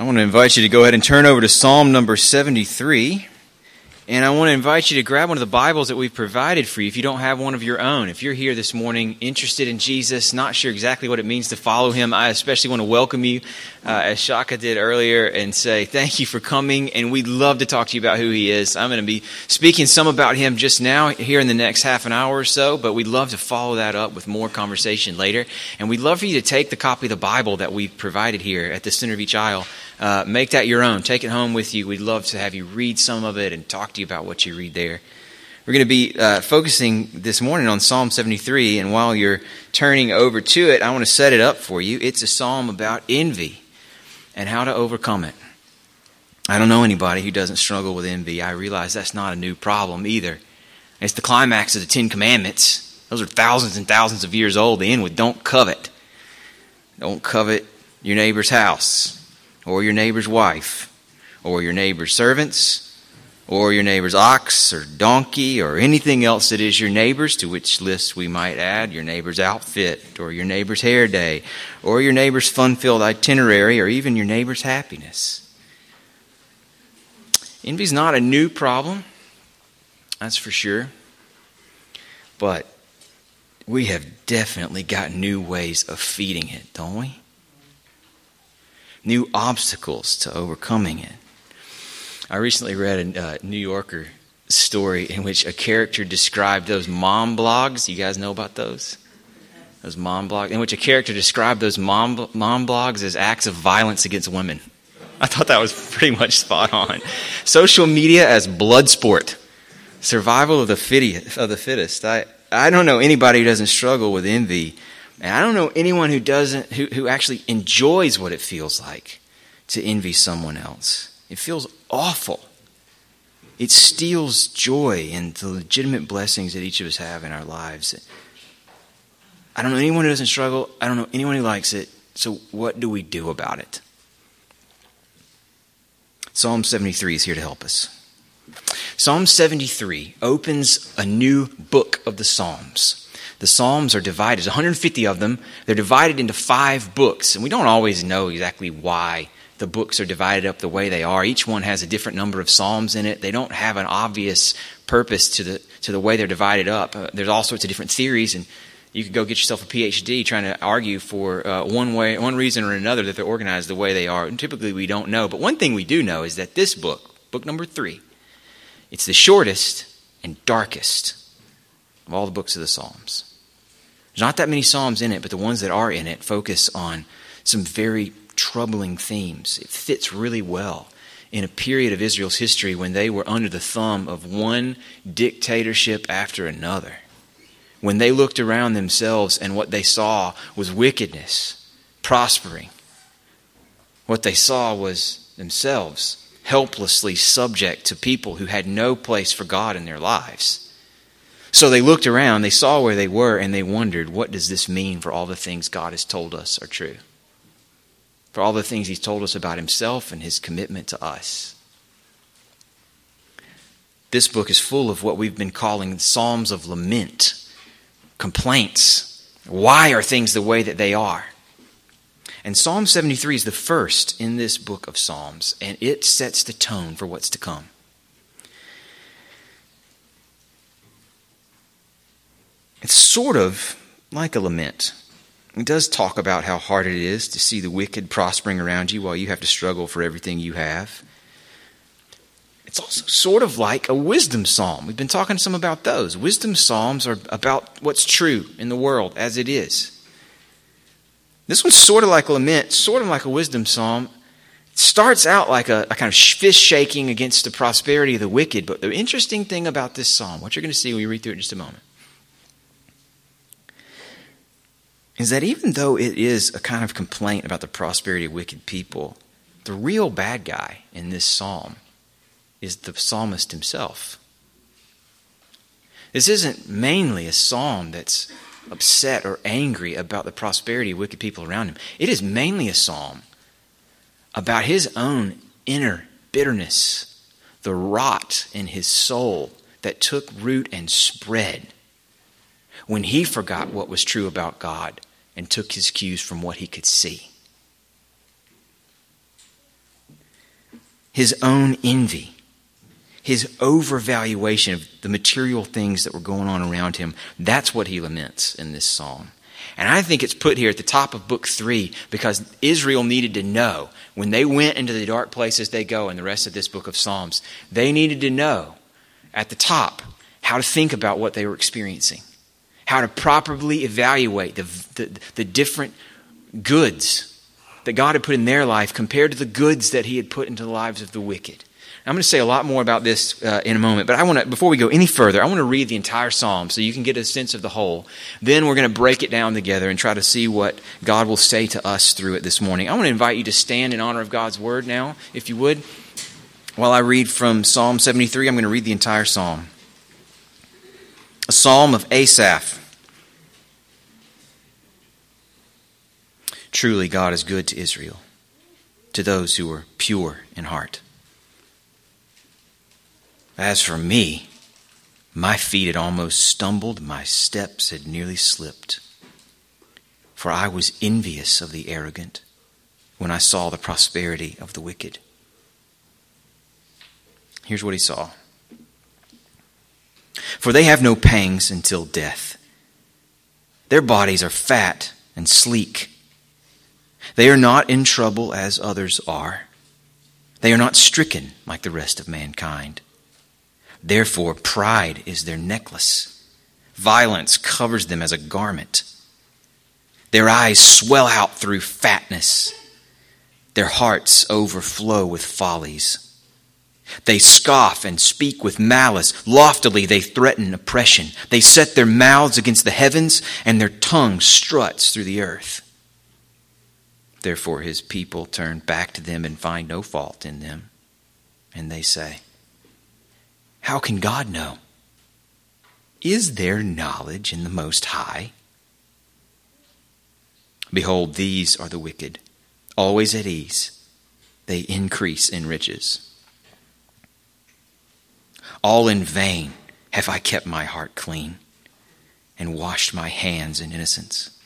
I want to invite you to go ahead and turn over to Psalm number 73. And I want to invite you to grab one of the Bibles that we've provided for you if you don't have one of your own. If you're here this morning interested in Jesus, not sure exactly what it means to follow him, I especially want to welcome you, uh, as Shaka did earlier, and say thank you for coming. And we'd love to talk to you about who he is. I'm going to be speaking some about him just now here in the next half an hour or so, but we'd love to follow that up with more conversation later. And we'd love for you to take the copy of the Bible that we've provided here at the center of each aisle uh, make that your own. Take it home with you. We'd love to have you read some of it and talk to you about what you read there. We're going to be uh, focusing this morning on Psalm 73, and while you're turning over to it, I want to set it up for you. It's a psalm about envy and how to overcome it. I don't know anybody who doesn't struggle with envy. I realize that's not a new problem either. It's the climax of the Ten Commandments. Those are thousands and thousands of years old. They end with don't covet. Don't covet your neighbor's house or your neighbor's wife, or your neighbor's servants, or your neighbor's ox or donkey, or anything else that is your neighbor's, to which list we might add your neighbor's outfit, or your neighbor's hair day, or your neighbor's fun filled itinerary, or even your neighbor's happiness. Envy is not a new problem, that's for sure. But we have definitely got new ways of feeding it, don't we? New obstacles to overcoming it. I recently read a uh, New Yorker story in which a character described those mom blogs. You guys know about those? Those mom blogs, in which a character described those mom, mom blogs as acts of violence against women. I thought that was pretty much spot on. Social media as blood sport, survival of the fittest. I, I don't know anybody who doesn't struggle with envy and I don't know anyone who doesn't, who, who actually enjoys what it feels like to envy someone else. It feels awful. It steals joy and the legitimate blessings that each of us have in our lives. I don't know anyone who doesn't struggle. I don't know anyone who likes it. So, what do we do about it? Psalm 73 is here to help us. Psalm 73 opens a new book of the Psalms. The Psalms are divided, 150 of them. They're divided into five books, and we don't always know exactly why the books are divided up the way they are. Each one has a different number of psalms in it. They don't have an obvious purpose to the to the way they're divided up. Uh, there's all sorts of different theories, and you could go get yourself a PhD trying to argue for uh, one way, one reason or another that they're organized the way they are. And typically, we don't know. But one thing we do know is that this book, book number three, it's the shortest and darkest of all the books of the Psalms. There's not that many Psalms in it, but the ones that are in it focus on some very troubling themes. It fits really well in a period of Israel's history when they were under the thumb of one dictatorship after another. When they looked around themselves and what they saw was wickedness prospering. What they saw was themselves helplessly subject to people who had no place for God in their lives. So they looked around, they saw where they were, and they wondered, what does this mean for all the things God has told us are true? For all the things He's told us about Himself and His commitment to us. This book is full of what we've been calling Psalms of Lament, complaints. Why are things the way that they are? And Psalm 73 is the first in this book of Psalms, and it sets the tone for what's to come. It's sort of like a lament. It does talk about how hard it is to see the wicked prospering around you while you have to struggle for everything you have. It's also sort of like a wisdom psalm. We've been talking some about those. Wisdom psalms are about what's true in the world as it is. This one's sort of like a lament, sort of like a wisdom psalm. It starts out like a, a kind of fist shaking against the prosperity of the wicked, but the interesting thing about this psalm, what you're going to see when we read through it in just a moment, is that even though it is a kind of complaint about the prosperity of wicked people, the real bad guy in this psalm is the psalmist himself. This isn't mainly a psalm that's upset or angry about the prosperity of wicked people around him. It is mainly a psalm about his own inner bitterness, the rot in his soul that took root and spread when he forgot what was true about God and took his cues from what he could see. his own envy, his overvaluation of the material things that were going on around him. That's what he laments in this psalm. And I think it's put here at the top of book three because Israel needed to know when they went into the dark places they go in the rest of this book of Psalms, they needed to know at the top how to think about what they were experiencing, how to properly evaluate the, the, the different goods that God had put in their life compared to the goods that He had put into the lives of the wicked. I'm going to say a lot more about this uh, in a moment, but I want to, before we go any further, I want to read the entire psalm so you can get a sense of the whole. Then we're going to break it down together and try to see what God will say to us through it this morning. I want to invite you to stand in honor of God's word now, if you would. While I read from Psalm 73, I'm going to read the entire psalm. A psalm of Asaph. Truly, God is good to Israel, to those who are pure in heart. As for me, my feet had almost stumbled, my steps had nearly slipped. For I was envious of the arrogant when I saw the prosperity of the wicked. Here's what he saw For they have no pangs until death. Their bodies are fat and sleek. They are not in trouble as others are. They are not stricken like the rest of mankind. Therefore, pride is their necklace. Violence covers them as a garment. Their eyes swell out through fatness. Their hearts overflow with follies. They scoff and speak with malice. Loftily they threaten oppression. They set their mouths against the heavens, and their tongue struts through the earth. Therefore his people turn back to them and find no fault in them. And they say, how can God know? Is there knowledge in the Most High? Behold, these are the wicked, always at ease. They increase in riches. All in vain have I kept my heart clean and washed my hands in innocence.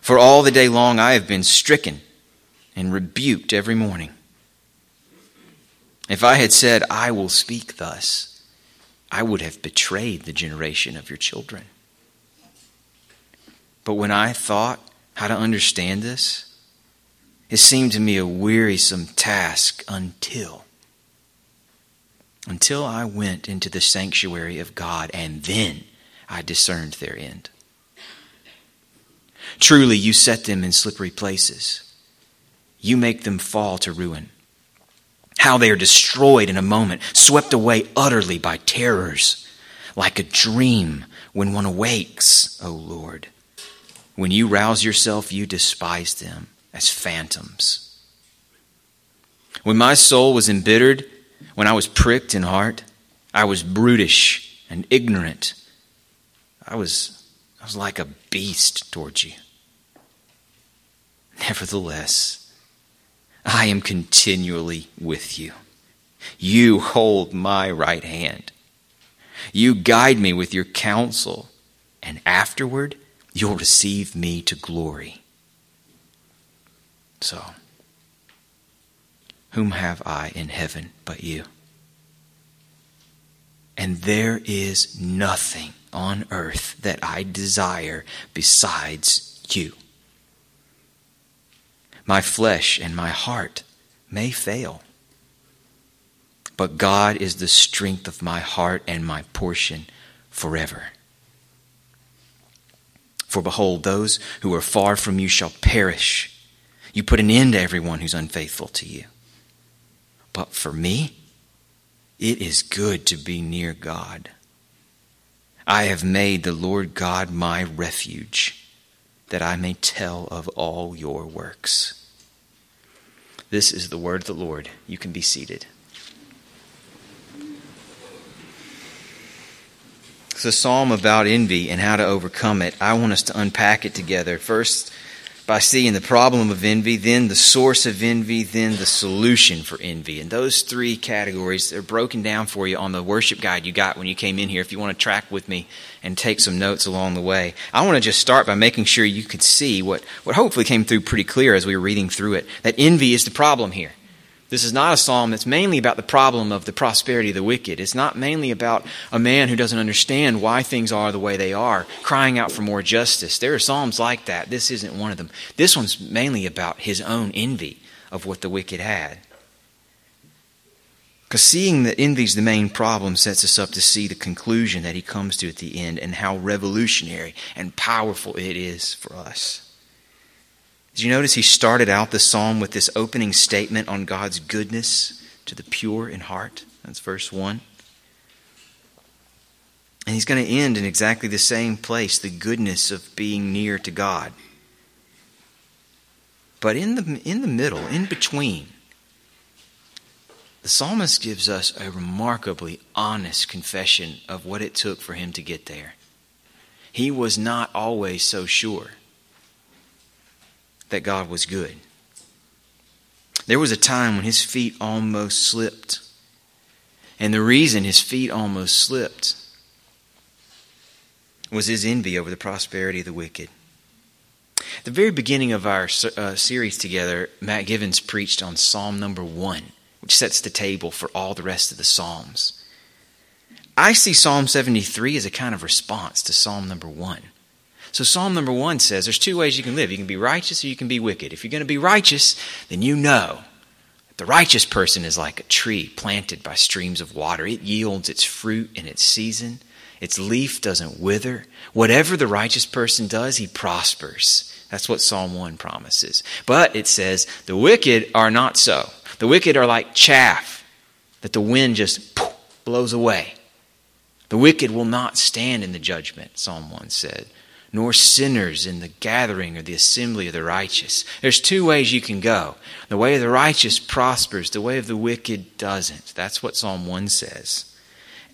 For all the day long I have been stricken and rebuked every morning. If I had said, I will speak thus, I would have betrayed the generation of your children. But when I thought how to understand this, it seemed to me a wearisome task until until I went into the sanctuary of God and then I discerned their end. Truly, you set them in slippery places. You make them fall to ruin how they are destroyed in a moment, swept away utterly by terrors, like a dream when one awakes, O Lord. When you rouse yourself, you despise them as phantoms. When my soul was embittered, when I was pricked in heart, I was brutish and ignorant. I was, I was like a beast towards you. Nevertheless, I am continually with you. You hold my right hand. You guide me with your counsel, and afterward you'll receive me to glory. So, whom have I in heaven but you? And there is nothing on earth that I desire besides you. My flesh and my heart may fail. But God is the strength of my heart and my portion forever. For behold, those who are far from you shall perish. You put an end to everyone who's unfaithful to you. But for me, it is good to be near God. I have made the Lord God my refuge, that I may tell of all your works. This is the word of the Lord. You can be seated. It's a psalm about envy and how to overcome it. I want us to unpack it together. First, by seeing the problem of envy, then the source of envy, then the solution for envy. And those three categories are broken down for you on the worship guide you got when you came in here. If you want to track with me and take some notes along the way, I want to just start by making sure you could see what, what hopefully came through pretty clear as we were reading through it that envy is the problem here. This is not a psalm that's mainly about the problem of the prosperity of the wicked. It's not mainly about a man who doesn't understand why things are the way they are, crying out for more justice. There are psalms like that. This isn't one of them. This one's mainly about his own envy of what the wicked had. Because seeing that envy's the main problem sets us up to see the conclusion that he comes to at the end and how revolutionary and powerful it is for us. Did you notice he started out the psalm with this opening statement on God's goodness to the pure in heart? That's verse 1. And he's going to end in exactly the same place the goodness of being near to God. But in the, in the middle, in between, the psalmist gives us a remarkably honest confession of what it took for him to get there. He was not always so sure that God was good. There was a time when his feet almost slipped. And the reason his feet almost slipped was his envy over the prosperity of the wicked. At the very beginning of our uh, series together, Matt Givens preached on Psalm number one, which sets the table for all the rest of the Psalms. I see Psalm 73 as a kind of response to Psalm number one. So Psalm number one says there's two ways you can live. You can be righteous or you can be wicked. If you're going to be righteous, then you know the righteous person is like a tree planted by streams of water. It yields its fruit in its season. Its leaf doesn't wither. Whatever the righteous person does, he prospers. That's what Psalm 1 promises. But it says the wicked are not so. The wicked are like chaff that the wind just blows away. The wicked will not stand in the judgment, Psalm 1 said nor sinners in the gathering or the assembly of the righteous. There's two ways you can go. The way of the righteous prospers, the way of the wicked doesn't. That's what Psalm 1 says.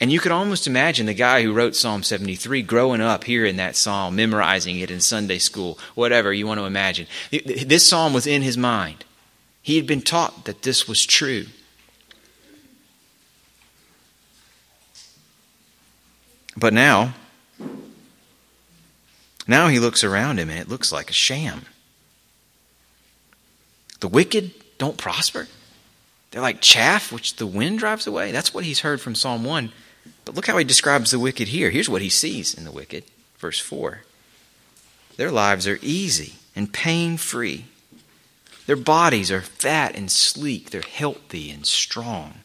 And you could almost imagine the guy who wrote Psalm 73 growing up here in that psalm, memorizing it in Sunday school, whatever you want to imagine. This psalm was in his mind. He had been taught that this was true. But now, now he looks around him and it looks like a sham. The wicked don't prosper. They're like chaff which the wind drives away. That's what he's heard from Psalm 1. But look how he describes the wicked here. Here's what he sees in the wicked. Verse 4 Their lives are easy and pain free. Their bodies are fat and sleek. They're healthy and strong.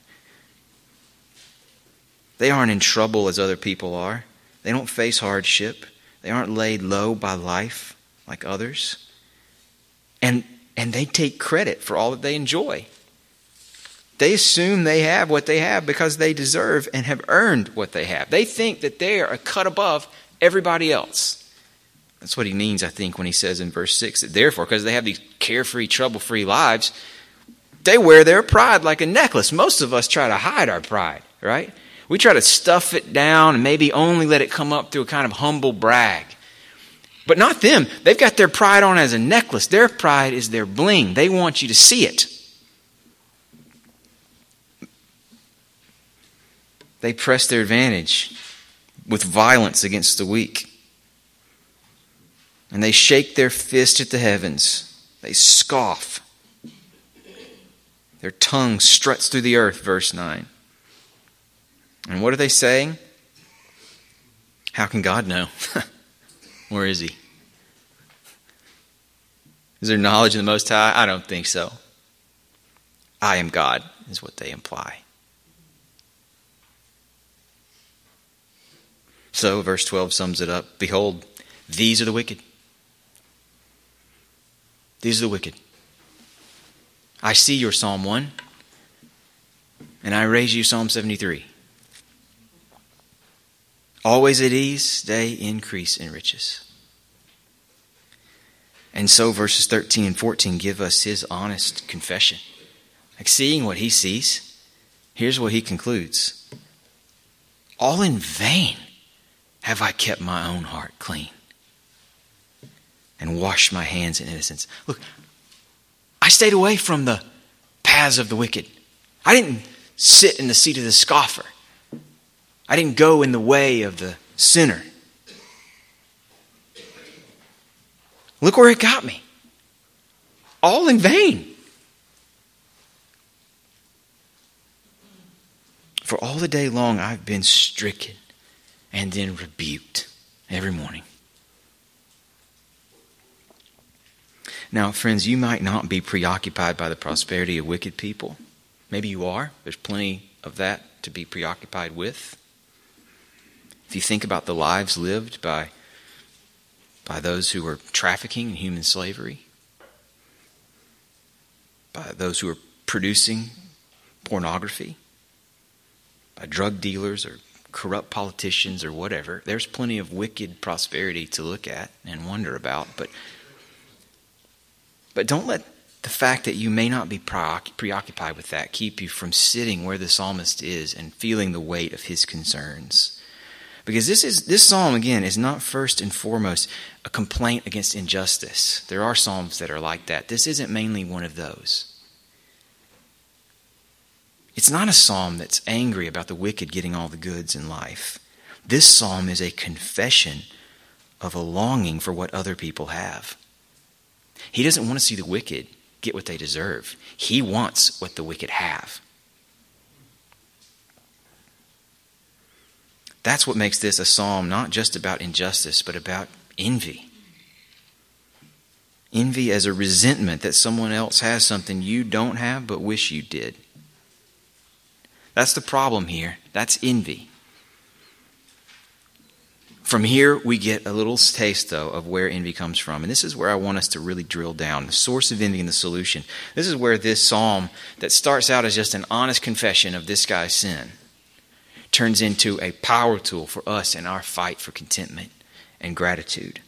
They aren't in trouble as other people are. They don't face hardship. They aren't laid low by life like others. And, and they take credit for all that they enjoy. They assume they have what they have because they deserve and have earned what they have. They think that they are a cut above everybody else. That's what he means, I think, when he says in verse 6 that therefore, because they have these carefree, trouble free lives, they wear their pride like a necklace. Most of us try to hide our pride, right? We try to stuff it down and maybe only let it come up through a kind of humble brag. But not them. They've got their pride on as a necklace. Their pride is their bling. They want you to see it. They press their advantage with violence against the weak. And they shake their fist at the heavens. They scoff. Their tongue struts through the earth, verse 9. And what are they saying? How can God know? Where is He? Is there knowledge in the Most High? I don't think so. I am God, is what they imply. So, verse 12 sums it up Behold, these are the wicked. These are the wicked. I see your Psalm 1, and I raise you Psalm 73. Always at ease, they increase in riches. And so verses 13 and 14 give us his honest confession. Like seeing what he sees, here's what he concludes All in vain have I kept my own heart clean and washed my hands in innocence. Look, I stayed away from the paths of the wicked. I didn't sit in the seat of the scoffer. I didn't go in the way of the sinner. Look where it got me. All in vain. For all the day long I've been stricken and then rebuked every morning. Now, friends, you might not be preoccupied by the prosperity of wicked people. Maybe you are. There's plenty of that to be preoccupied with. If you think about the lives lived by, by those who are trafficking in human slavery, by those who are producing pornography, by drug dealers or corrupt politicians or whatever, there's plenty of wicked prosperity to look at and wonder about. But but don't let the fact that you may not be preoccupied with that keep you from sitting where the psalmist is and feeling the weight of his concerns. Because this is this psalm again is not first and foremost a complaint against injustice. There are psalms that are like that. This isn't mainly one of those. It's not a psalm that's angry about the wicked getting all the goods in life. This psalm is a confession of a longing for what other people have. He doesn't want to see the wicked get what they deserve, he wants what the wicked have. That's what makes this a psalm not just about injustice, but about envy. Envy as a resentment that someone else has something you don't have but wish you did. That's the problem here. That's envy. From here, we get a little taste, though, of where envy comes from. And this is where I want us to really drill down the source of envy and the solution. This is where this psalm, that starts out as just an honest confession of this guy's sin, turns into a power tool for us in our fight for contentment and gratitude.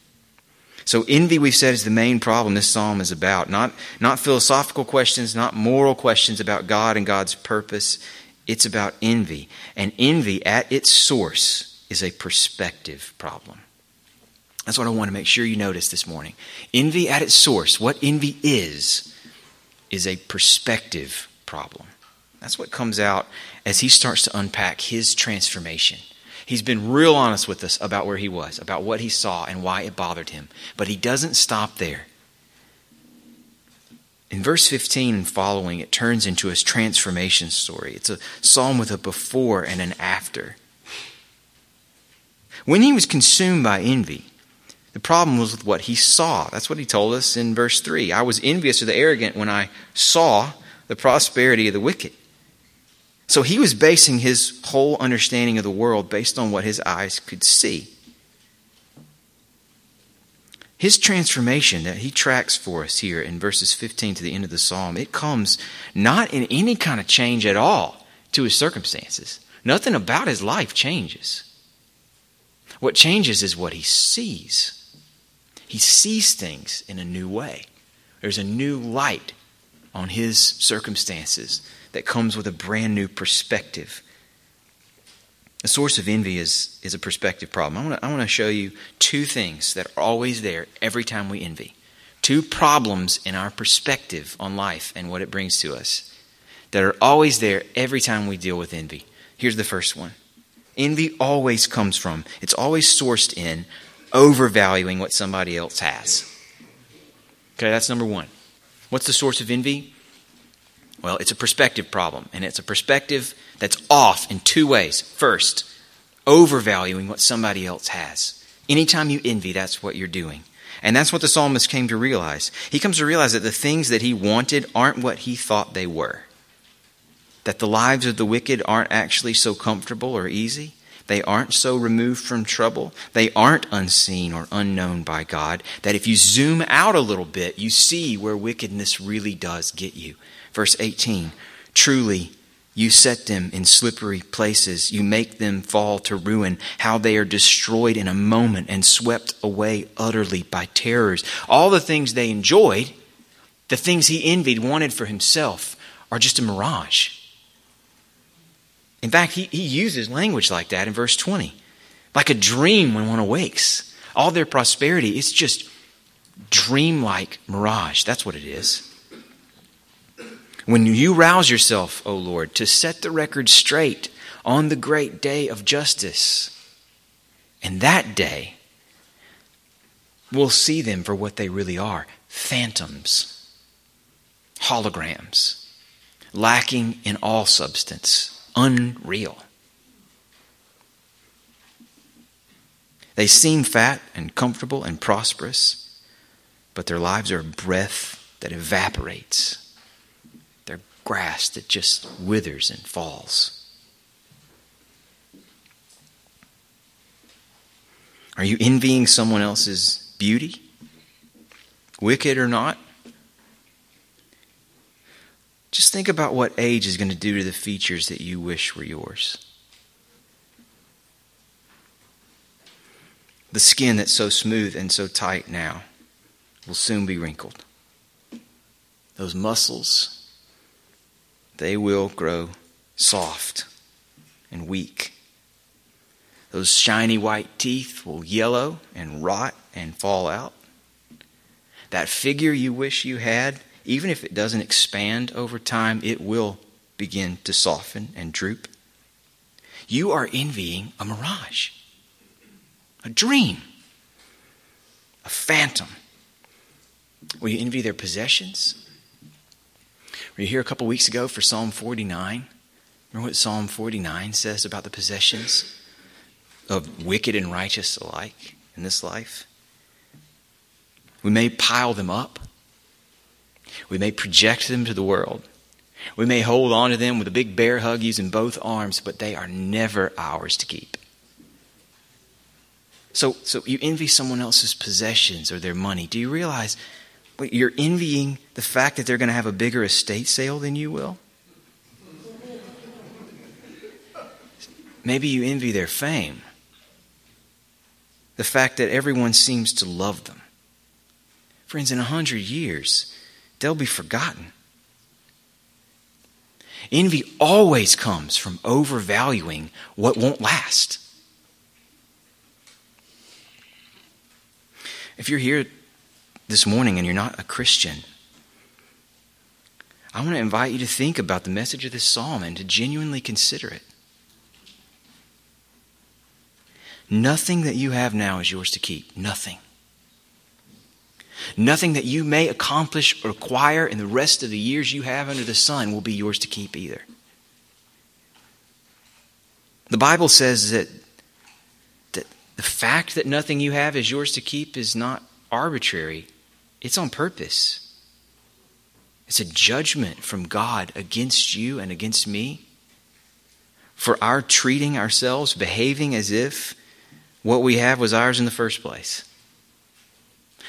So, envy, we've said, is the main problem this psalm is about. Not, not philosophical questions, not moral questions about God and God's purpose. It's about envy. And envy, at its source, is a perspective problem. That's what I want to make sure you notice this morning. Envy at its source, what envy is, is a perspective problem. That's what comes out as he starts to unpack his transformation. He's been real honest with us about where he was, about what he saw, and why it bothered him. But he doesn't stop there. In verse 15 and following, it turns into his transformation story. It's a psalm with a before and an after. When he was consumed by envy, the problem was with what he saw. That's what he told us in verse 3. I was envious of the arrogant when I saw the prosperity of the wicked. So he was basing his whole understanding of the world based on what his eyes could see. His transformation that he tracks for us here in verses 15 to the end of the psalm, it comes not in any kind of change at all to his circumstances. Nothing about his life changes. What changes is what he sees. He sees things in a new way. There's a new light on his circumstances that comes with a brand new perspective. The source of envy is, is a perspective problem. I want, to, I want to show you two things that are always there every time we envy. Two problems in our perspective on life and what it brings to us that are always there every time we deal with envy. Here's the first one Envy always comes from, it's always sourced in overvaluing what somebody else has. Okay, that's number one. What's the source of envy? Well, it's a perspective problem, and it's a perspective that's off in two ways. First, overvaluing what somebody else has. Anytime you envy, that's what you're doing. And that's what the psalmist came to realize. He comes to realize that the things that he wanted aren't what he thought they were that the lives of the wicked aren't actually so comfortable or easy. They aren't so removed from trouble. They aren't unseen or unknown by God. That if you zoom out a little bit, you see where wickedness really does get you. Verse 18 Truly, you set them in slippery places. You make them fall to ruin. How they are destroyed in a moment and swept away utterly by terrors. All the things they enjoyed, the things he envied, wanted for himself, are just a mirage. In fact, he, he uses language like that in verse 20. Like a dream when one awakes. All their prosperity is just dreamlike mirage. That's what it is. When you rouse yourself, O Lord, to set the record straight on the great day of justice, and that day, we'll see them for what they really are phantoms, holograms, lacking in all substance unreal. They seem fat and comfortable and prosperous, but their lives are a breath that evaporates. Grass that just withers and falls. Are you envying someone else's beauty? Wicked or not? Just think about what age is going to do to the features that you wish were yours. The skin that's so smooth and so tight now will soon be wrinkled. Those muscles, they will grow soft and weak. Those shiny white teeth will yellow and rot and fall out. That figure you wish you had, even if it doesn't expand over time, it will begin to soften and droop. You are envying a mirage a dream, a phantom. Will you envy their possessions? Were you here a couple weeks ago for Psalm 49? Remember what Psalm 49 says about the possessions of wicked and righteous alike in this life? We may pile them up. We may project them to the world. We may hold on to them with a big bear hug using both arms, but they are never ours to keep. So, so you envy someone else's possessions or their money. Do you realize you're envying the fact that they're going to have a bigger estate sale than you will? Maybe you envy their fame. The fact that everyone seems to love them. Friends, in a hundred years, they'll be forgotten. Envy always comes from overvaluing what won't last. If you're here this morning and you're not a Christian, I want to invite you to think about the message of this psalm and to genuinely consider it. Nothing that you have now is yours to keep. Nothing. Nothing that you may accomplish or acquire in the rest of the years you have under the sun will be yours to keep either. The Bible says that that the fact that nothing you have is yours to keep is not arbitrary, it's on purpose. It's a judgment from God against you and against me for our treating ourselves, behaving as if what we have was ours in the first place.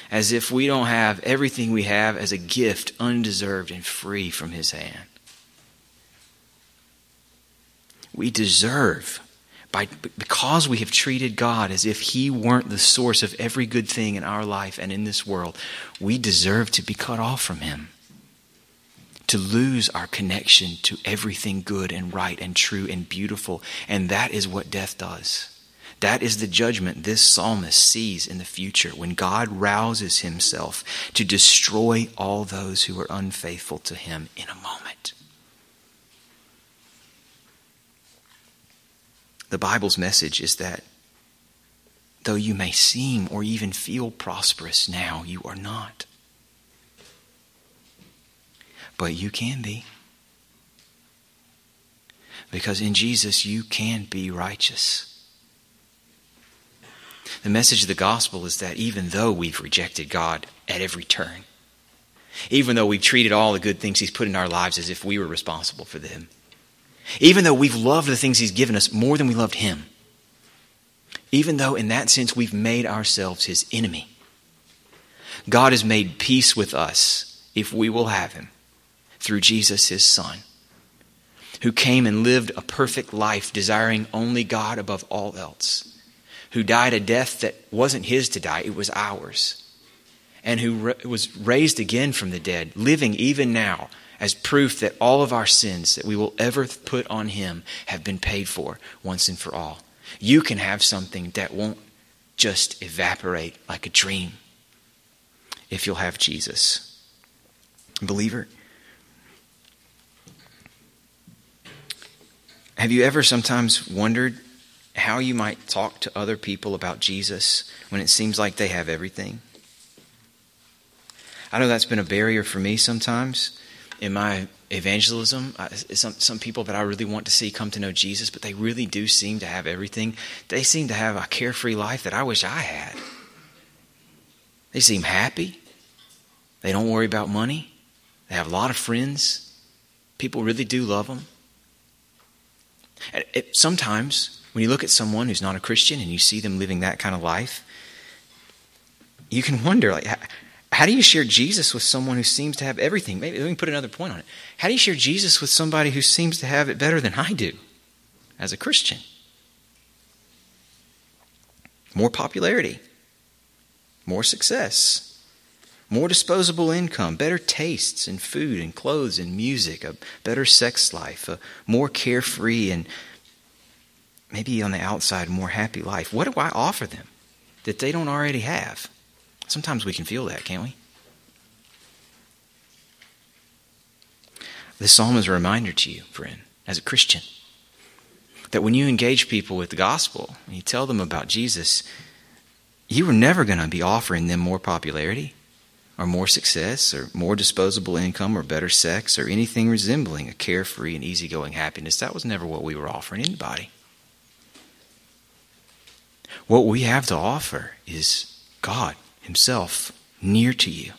As if we don't have everything we have as a gift, undeserved and free from His hand. We deserve by, because we have treated God as if He weren't the source of every good thing in our life and in this world, we deserve to be cut off from Him. To lose our connection to everything good and right and true and beautiful. And that is what death does. That is the judgment this psalmist sees in the future when God rouses himself to destroy all those who are unfaithful to him in a moment. The Bible's message is that though you may seem or even feel prosperous now, you are not. But you can be. Because in Jesus, you can be righteous. The message of the gospel is that even though we've rejected God at every turn, even though we've treated all the good things He's put in our lives as if we were responsible for them, even though we've loved the things He's given us more than we loved Him. Even though, in that sense, we've made ourselves His enemy. God has made peace with us if we will have Him through Jesus, His Son, who came and lived a perfect life, desiring only God above all else, who died a death that wasn't His to die, it was ours, and who was raised again from the dead, living even now as proof that all of our sins that we will ever put on Him have been paid for once and for all. You can have something that won't just evaporate like a dream if you'll have Jesus. Believer, have you ever sometimes wondered how you might talk to other people about Jesus when it seems like they have everything? I know that's been a barrier for me sometimes in my evangelism, I, some some people that I really want to see come to know Jesus, but they really do seem to have everything. They seem to have a carefree life that I wish I had. They seem happy. They don't worry about money. They have a lot of friends. People really do love them. It, sometimes, when you look at someone who's not a Christian and you see them living that kind of life, you can wonder, like, how do you share Jesus with someone who seems to have everything? Maybe let me put another point on it. How do you share Jesus with somebody who seems to have it better than I do as a Christian? More popularity, more success, more disposable income, better tastes in food and clothes and music, a better sex life, a more carefree and maybe on the outside more happy life. What do I offer them that they don't already have? Sometimes we can feel that, can't we? This psalm is a reminder to you, friend, as a Christian, that when you engage people with the gospel and you tell them about Jesus, you are never going to be offering them more popularity or more success or more disposable income or better sex or anything resembling a carefree and easygoing happiness. That was never what we were offering anybody. What we have to offer is God Himself near to you,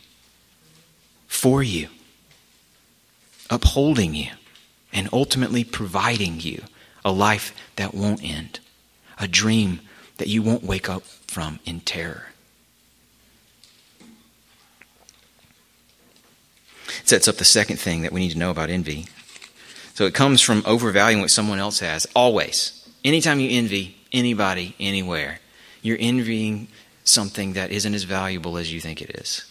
for you, upholding you, and ultimately providing you a life that won't end, a dream that you won't wake up from in terror. It sets up the second thing that we need to know about envy. So it comes from overvaluing what someone else has, always. Anytime you envy anybody, anywhere, you're envying something that isn't as valuable as you think it is.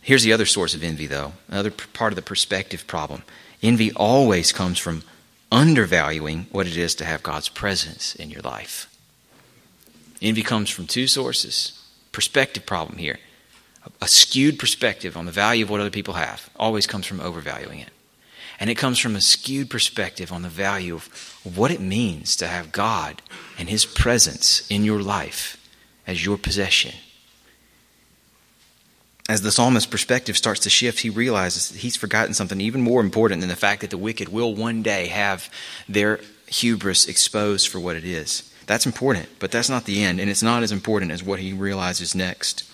Here's the other source of envy, though, another part of the perspective problem. Envy always comes from undervaluing what it is to have God's presence in your life. Envy comes from two sources. Perspective problem here. A skewed perspective on the value of what other people have always comes from overvaluing it. And it comes from a skewed perspective on the value of what it means to have God and His presence in your life as your possession. As the psalmist's perspective starts to shift, he realizes that he's forgotten something even more important than the fact that the wicked will one day have their hubris exposed for what it is. That's important, but that's not the end, and it's not as important as what he realizes next.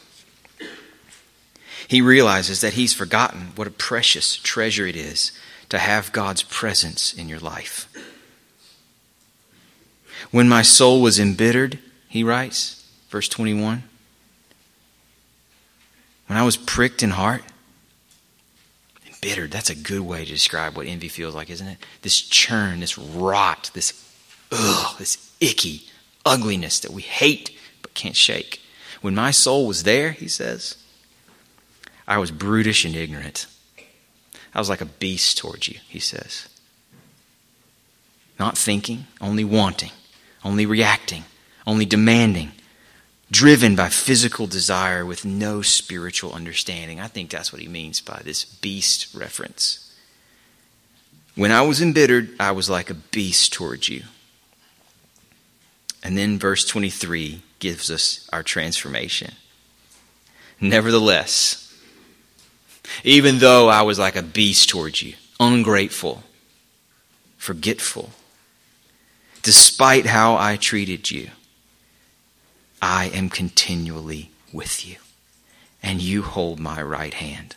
He realizes that he's forgotten what a precious treasure it is to have God's presence in your life. When my soul was embittered, he writes, Verse 21. When I was pricked in heart, embittered, that's a good way to describe what envy feels like, isn't it? This churn, this rot, this ugh, this icky ugliness that we hate but can't shake. When my soul was there, he says, I was brutish and ignorant. I was like a beast towards you, he says. Not thinking, only wanting, only reacting, only demanding, driven by physical desire with no spiritual understanding. I think that's what he means by this beast reference. When I was embittered, I was like a beast towards you. And then verse 23 gives us our transformation. Nevertheless, even though I was like a beast towards you, ungrateful, forgetful, despite how I treated you, I am continually with you, and you hold my right hand.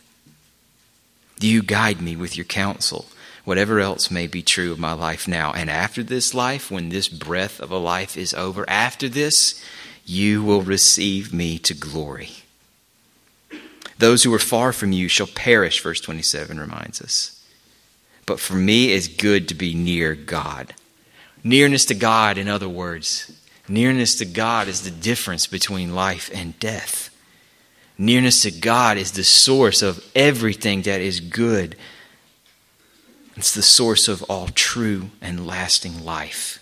You guide me with your counsel, whatever else may be true of my life now. And after this life, when this breath of a life is over, after this, you will receive me to glory. Those who are far from you shall perish, verse 27 reminds us. But for me, it's good to be near God. Nearness to God, in other words, Nearness to God is the difference between life and death. Nearness to God is the source of everything that is good. It's the source of all true and lasting life.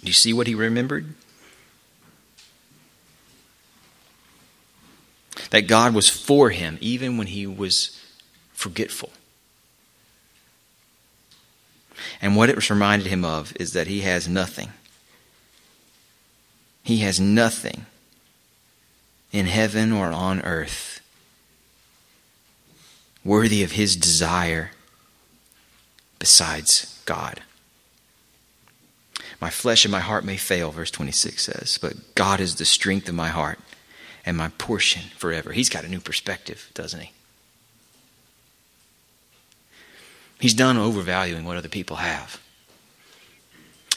Do you see what he remembered? That God was for him even when he was forgetful. And what it reminded him of is that he has nothing he has nothing in heaven or on earth worthy of his desire besides God. My flesh and my heart may fail, verse 26 says, but God is the strength of my heart and my portion forever. He's got a new perspective, doesn't he? He's done overvaluing what other people have.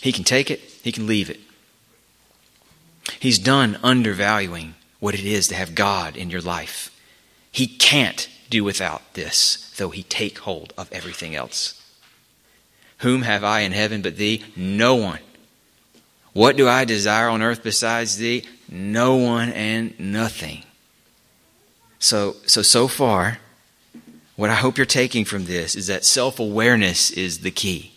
He can take it, he can leave it. He's done undervaluing what it is to have God in your life. He can't do without this, though he take hold of everything else. Whom have I in heaven but thee? No one. What do I desire on earth besides thee? No one and nothing. So, so, so far, what I hope you're taking from this is that self awareness is the key.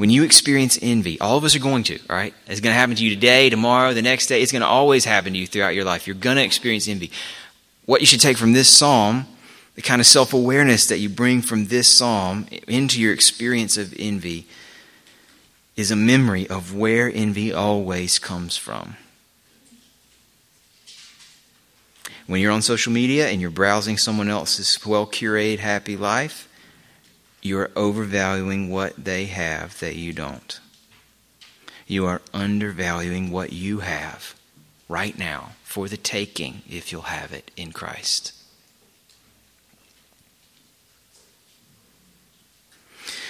When you experience envy, all of us are going to, right? It's going to happen to you today, tomorrow, the next day. It's going to always happen to you throughout your life. You're going to experience envy. What you should take from this psalm, the kind of self awareness that you bring from this psalm into your experience of envy, is a memory of where envy always comes from. When you're on social media and you're browsing someone else's well curated, happy life, you are overvaluing what they have that you don't. You are undervaluing what you have right now for the taking if you'll have it in Christ.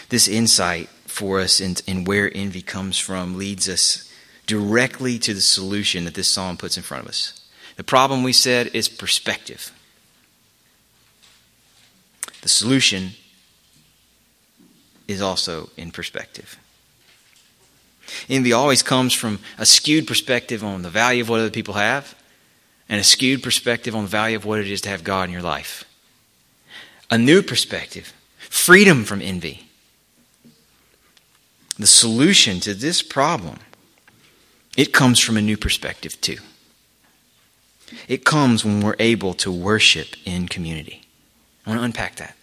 This insight for us in, in where envy comes from leads us directly to the solution that this psalm puts in front of us. The problem, we said, is perspective. The solution is also in perspective. Envy always comes from a skewed perspective on the value of what other people have and a skewed perspective on the value of what it is to have God in your life. A new perspective, freedom from envy. The solution to this problem, it comes from a new perspective too. It comes when we're able to worship in community. I want to unpack that.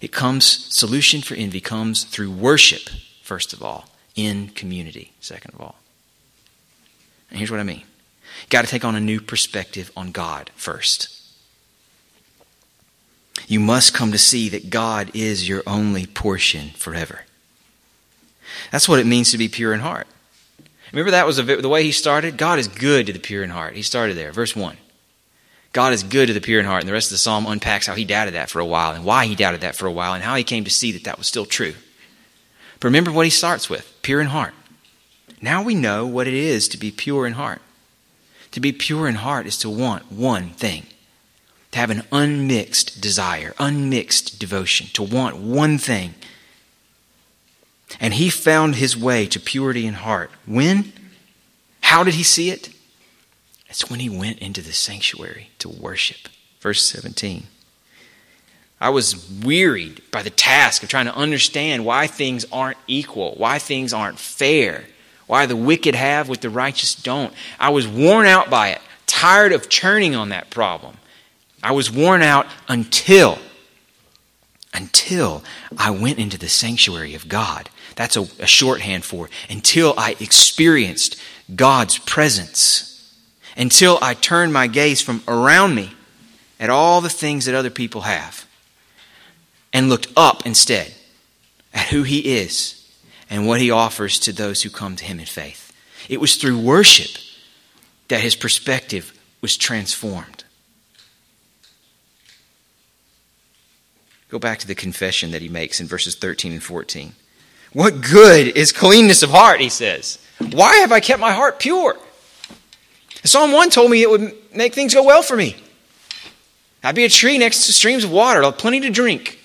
It comes, solution for envy comes through worship, first of all, in community, second of all. And here's what I mean you got to take on a new perspective on God first. You must come to see that God is your only portion forever. That's what it means to be pure in heart. Remember that was the way he started? God is good to the pure in heart. He started there, verse 1. God is good to the pure in heart. And the rest of the psalm unpacks how he doubted that for a while and why he doubted that for a while and how he came to see that that was still true. But remember what he starts with pure in heart. Now we know what it is to be pure in heart. To be pure in heart is to want one thing to have an unmixed desire, unmixed devotion, to want one thing. And he found his way to purity in heart. When? How did he see it? It's when he went into the sanctuary to worship. Verse 17. I was wearied by the task of trying to understand why things aren't equal, why things aren't fair, why the wicked have what the righteous don't. I was worn out by it, tired of churning on that problem. I was worn out until until I went into the sanctuary of God. That's a, a shorthand for until I experienced God's presence until I turned my gaze from around me at all the things that other people have and looked up instead at who He is and what He offers to those who come to Him in faith. It was through worship that His perspective was transformed. Go back to the confession that he makes in verses 13 and 14. What good is cleanness of heart, he says. Why have I kept my heart pure? Psalm 1 told me it would make things go well for me. I'd be a tree next to streams of water, I'd have plenty to drink.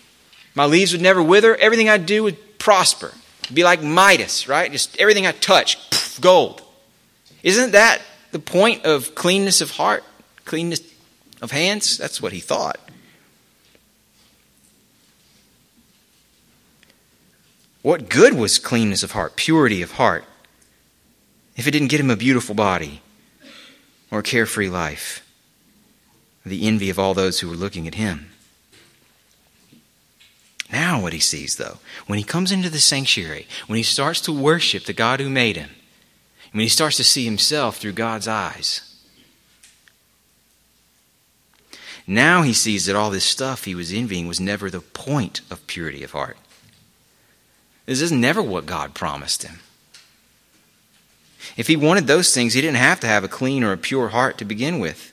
My leaves would never wither. Everything I'd do would prosper. It'd be like Midas, right? Just everything I touch, poof, gold. Isn't that the point of cleanness of heart, cleanness of hands? That's what he thought. What good was cleanness of heart, purity of heart, if it didn't get him a beautiful body? Or carefree life, the envy of all those who were looking at him. Now, what he sees, though, when he comes into the sanctuary, when he starts to worship the God who made him, when he starts to see himself through God's eyes, Now he sees that all this stuff he was envying was never the point of purity of heart. This is never what God promised him. If he wanted those things, he didn't have to have a clean or a pure heart to begin with.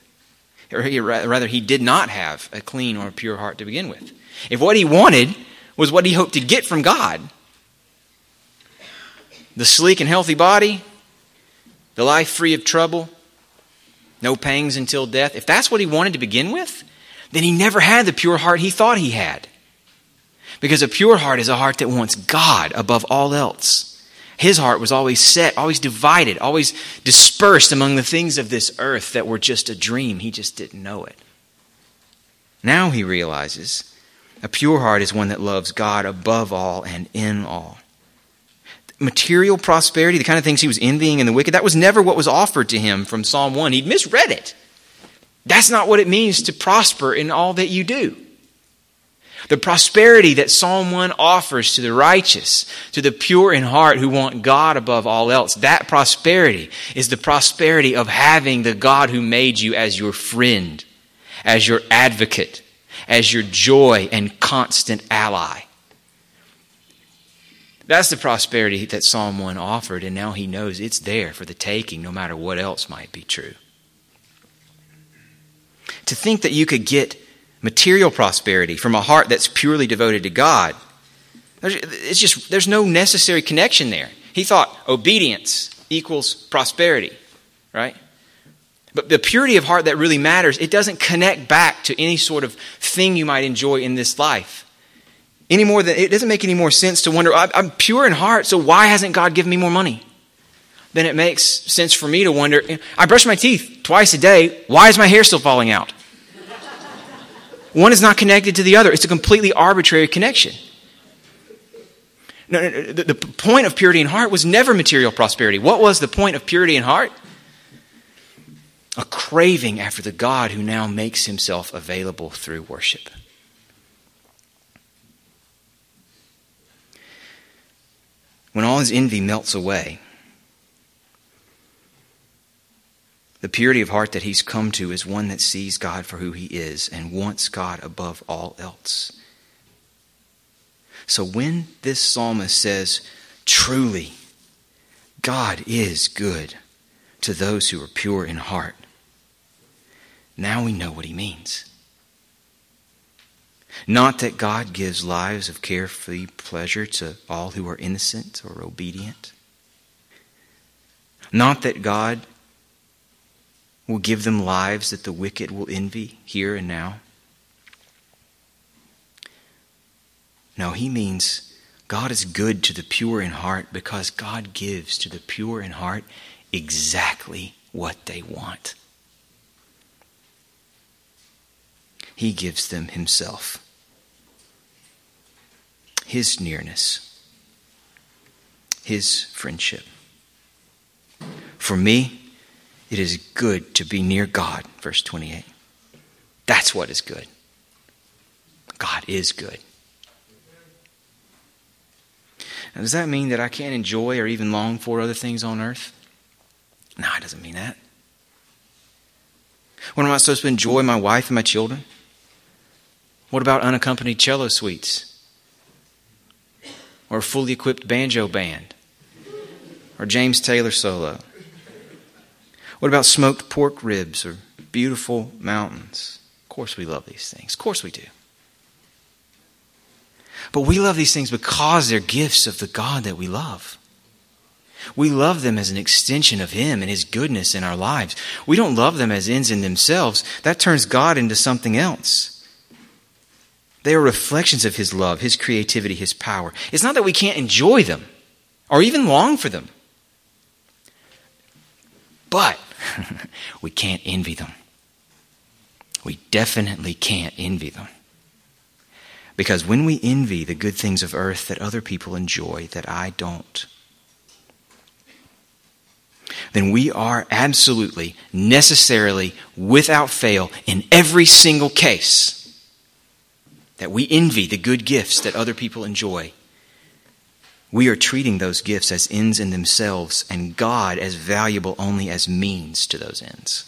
Or he, rather, he did not have a clean or a pure heart to begin with. If what he wanted was what he hoped to get from God the sleek and healthy body, the life free of trouble, no pangs until death, if that's what he wanted to begin with, then he never had the pure heart he thought he had. Because a pure heart is a heart that wants God above all else. His heart was always set, always divided, always dispersed among the things of this earth that were just a dream. He just didn't know it. Now he realizes a pure heart is one that loves God above all and in all. Material prosperity, the kind of things he was envying in the wicked, that was never what was offered to him from Psalm 1. He'd misread it. That's not what it means to prosper in all that you do. The prosperity that Psalm 1 offers to the righteous, to the pure in heart who want God above all else, that prosperity is the prosperity of having the God who made you as your friend, as your advocate, as your joy and constant ally. That's the prosperity that Psalm 1 offered, and now he knows it's there for the taking, no matter what else might be true. To think that you could get material prosperity from a heart that's purely devoted to God, it's just, there's no necessary connection there. He thought obedience equals prosperity, right? But the purity of heart that really matters, it doesn't connect back to any sort of thing you might enjoy in this life. Any more than it doesn't make any more sense to wonder, I'm pure in heart, so why hasn't God given me more money? Then it makes sense for me to wonder, I brush my teeth twice a day, why is my hair still falling out? One is not connected to the other. It's a completely arbitrary connection. No, no, the, the point of purity in heart was never material prosperity. What was the point of purity in heart? A craving after the God who now makes himself available through worship. When all his envy melts away, The purity of heart that he's come to is one that sees God for who he is and wants God above all else. So when this psalmist says, truly, God is good to those who are pure in heart, now we know what he means. Not that God gives lives of carefree pleasure to all who are innocent or obedient. Not that God will give them lives that the wicked will envy here and now? No, he means God is good to the pure in heart because God gives to the pure in heart exactly what they want. He gives them Himself, His nearness, His friendship. For me, it is good to be near God, verse 28. That's what is good. God is good. Now, does that mean that I can't enjoy or even long for other things on earth? No, it doesn't mean that. What am I supposed to enjoy my wife and my children? What about unaccompanied cello suites? Or a fully equipped banjo band? Or James Taylor solo? What about smoked pork ribs or beautiful mountains? Of course, we love these things. Of course, we do. But we love these things because they're gifts of the God that we love. We love them as an extension of Him and His goodness in our lives. We don't love them as ends in themselves. That turns God into something else. They are reflections of His love, His creativity, His power. It's not that we can't enjoy them or even long for them. But we can't envy them. We definitely can't envy them. Because when we envy the good things of earth that other people enjoy that I don't, then we are absolutely, necessarily, without fail, in every single case, that we envy the good gifts that other people enjoy we are treating those gifts as ends in themselves and God as valuable only as means to those ends.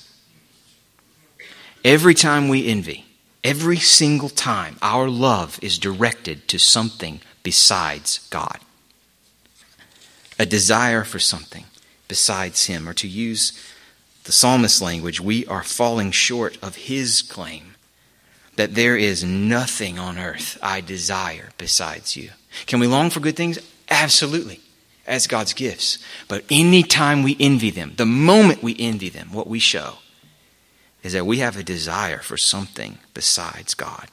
Every time we envy, Every single time, our love is directed to something besides God. A desire for something besides Him, or to use the psalmist's language, we are falling short of his claim that there is nothing on earth I desire besides you. Can we long for good things? Absolutely, as God's gifts. But any time we envy them, the moment we envy them, what we show is that we have a desire for something besides God.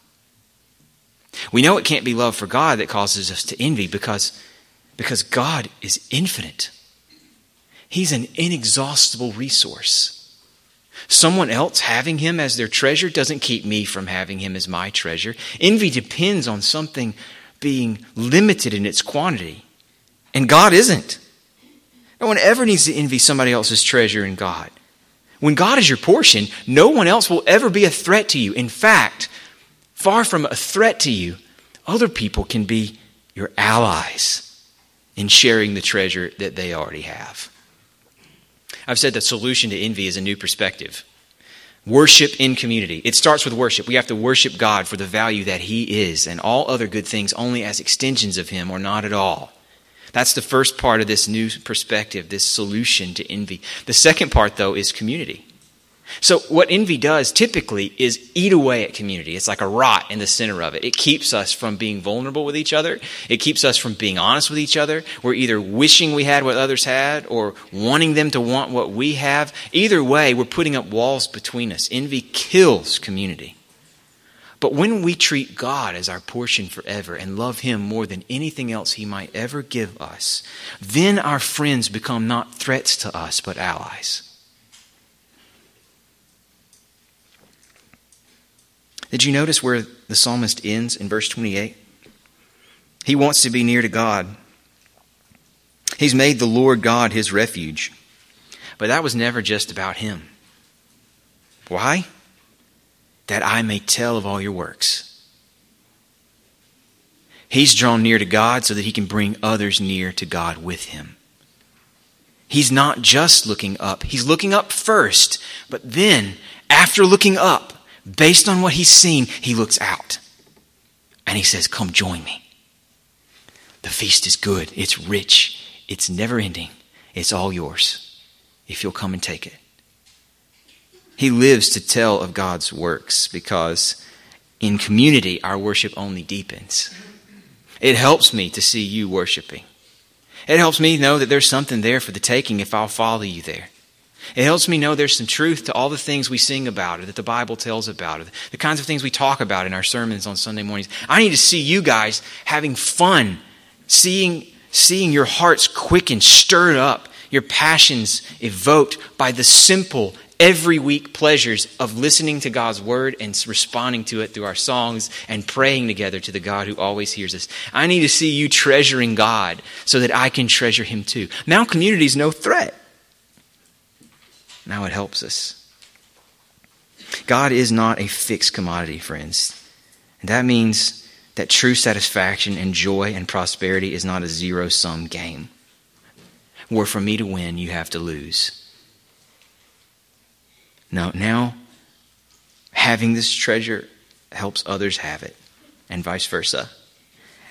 We know it can't be love for God that causes us to envy because, because God is infinite. He's an inexhaustible resource. Someone else having him as their treasure doesn't keep me from having him as my treasure. Envy depends on something being limited in its quantity, and God isn't. No one ever needs to envy somebody else's treasure in God. When God is your portion, no one else will ever be a threat to you. In fact, far from a threat to you, other people can be your allies in sharing the treasure that they already have. I've said the solution to envy is a new perspective. Worship in community. It starts with worship. We have to worship God for the value that He is, and all other good things only as extensions of Him or not at all. That's the first part of this new perspective, this solution to envy. The second part, though, is community. So, what envy does typically is eat away at community. It's like a rot in the center of it. It keeps us from being vulnerable with each other. It keeps us from being honest with each other. We're either wishing we had what others had or wanting them to want what we have. Either way, we're putting up walls between us. Envy kills community. But when we treat God as our portion forever and love Him more than anything else He might ever give us, then our friends become not threats to us, but allies. Did you notice where the psalmist ends in verse 28? He wants to be near to God. He's made the Lord God his refuge. But that was never just about him. Why? That I may tell of all your works. He's drawn near to God so that he can bring others near to God with him. He's not just looking up, he's looking up first, but then, after looking up, based on what he's seen, he looks out and he says, Come join me. The feast is good, it's rich, it's never ending, it's all yours if you'll come and take it. He lives to tell of God's works because in community, our worship only deepens. It helps me to see you worshiping. It helps me know that there's something there for the taking if I'll follow you there. It helps me know there's some truth to all the things we sing about, or that the Bible tells about, or the kinds of things we talk about in our sermons on Sunday mornings. I need to see you guys having fun, seeing, seeing your hearts quickened, stirred up, your passions evoked by the simple, every week pleasures of listening to God's word and responding to it through our songs and praying together to the God who always hears us. I need to see you treasuring God so that I can treasure Him too. Now, community is no threat. Now it helps us. God is not a fixed commodity, friends. And that means that true satisfaction and joy and prosperity is not a zero sum game, where for me to win, you have to lose. No, now having this treasure helps others have it, and vice versa.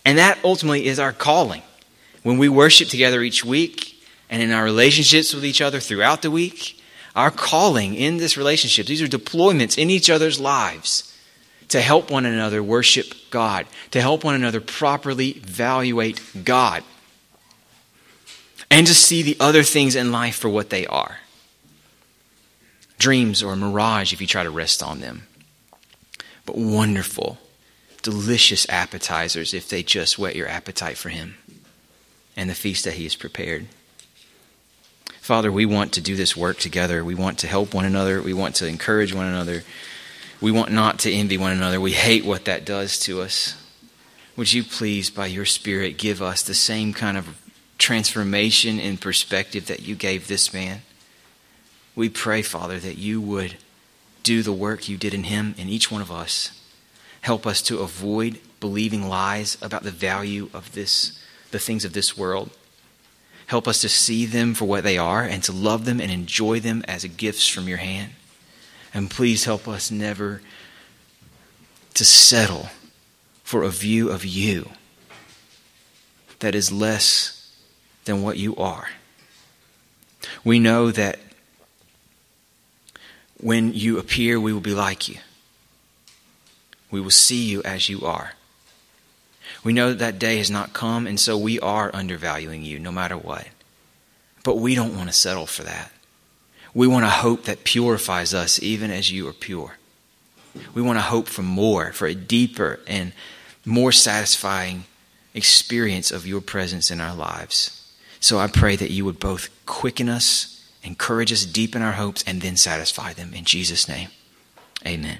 And that ultimately is our calling. When we worship together each week and in our relationships with each other throughout the week, our calling in this relationship, these are deployments in each other's lives to help one another worship God, to help one another properly evaluate God, and to see the other things in life for what they are dreams or a mirage if you try to rest on them, but wonderful, delicious appetizers if they just whet your appetite for Him and the feast that He has prepared. Father, we want to do this work together. We want to help one another. We want to encourage one another. We want not to envy one another. We hate what that does to us. Would you please, by your Spirit, give us the same kind of transformation in perspective that you gave this man? We pray, Father, that you would do the work you did in him in each one of us. Help us to avoid believing lies about the value of this, the things of this world. Help us to see them for what they are and to love them and enjoy them as gifts from your hand. And please help us never to settle for a view of you that is less than what you are. We know that when you appear, we will be like you. We will see you as you are. We know that that day has not come, and so we are undervaluing you no matter what. But we don't want to settle for that. We want a hope that purifies us even as you are pure. We want a hope for more, for a deeper and more satisfying experience of your presence in our lives. So I pray that you would both quicken us, encourage us, deepen our hopes, and then satisfy them. In Jesus' name, amen.